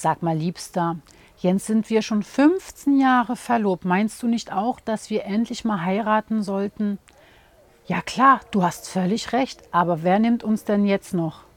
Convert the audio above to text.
Sag mal, Liebster, Jens sind wir schon 15 Jahre verlobt. Meinst du nicht auch, dass wir endlich mal heiraten sollten? Ja klar, du hast völlig recht, aber wer nimmt uns denn jetzt noch?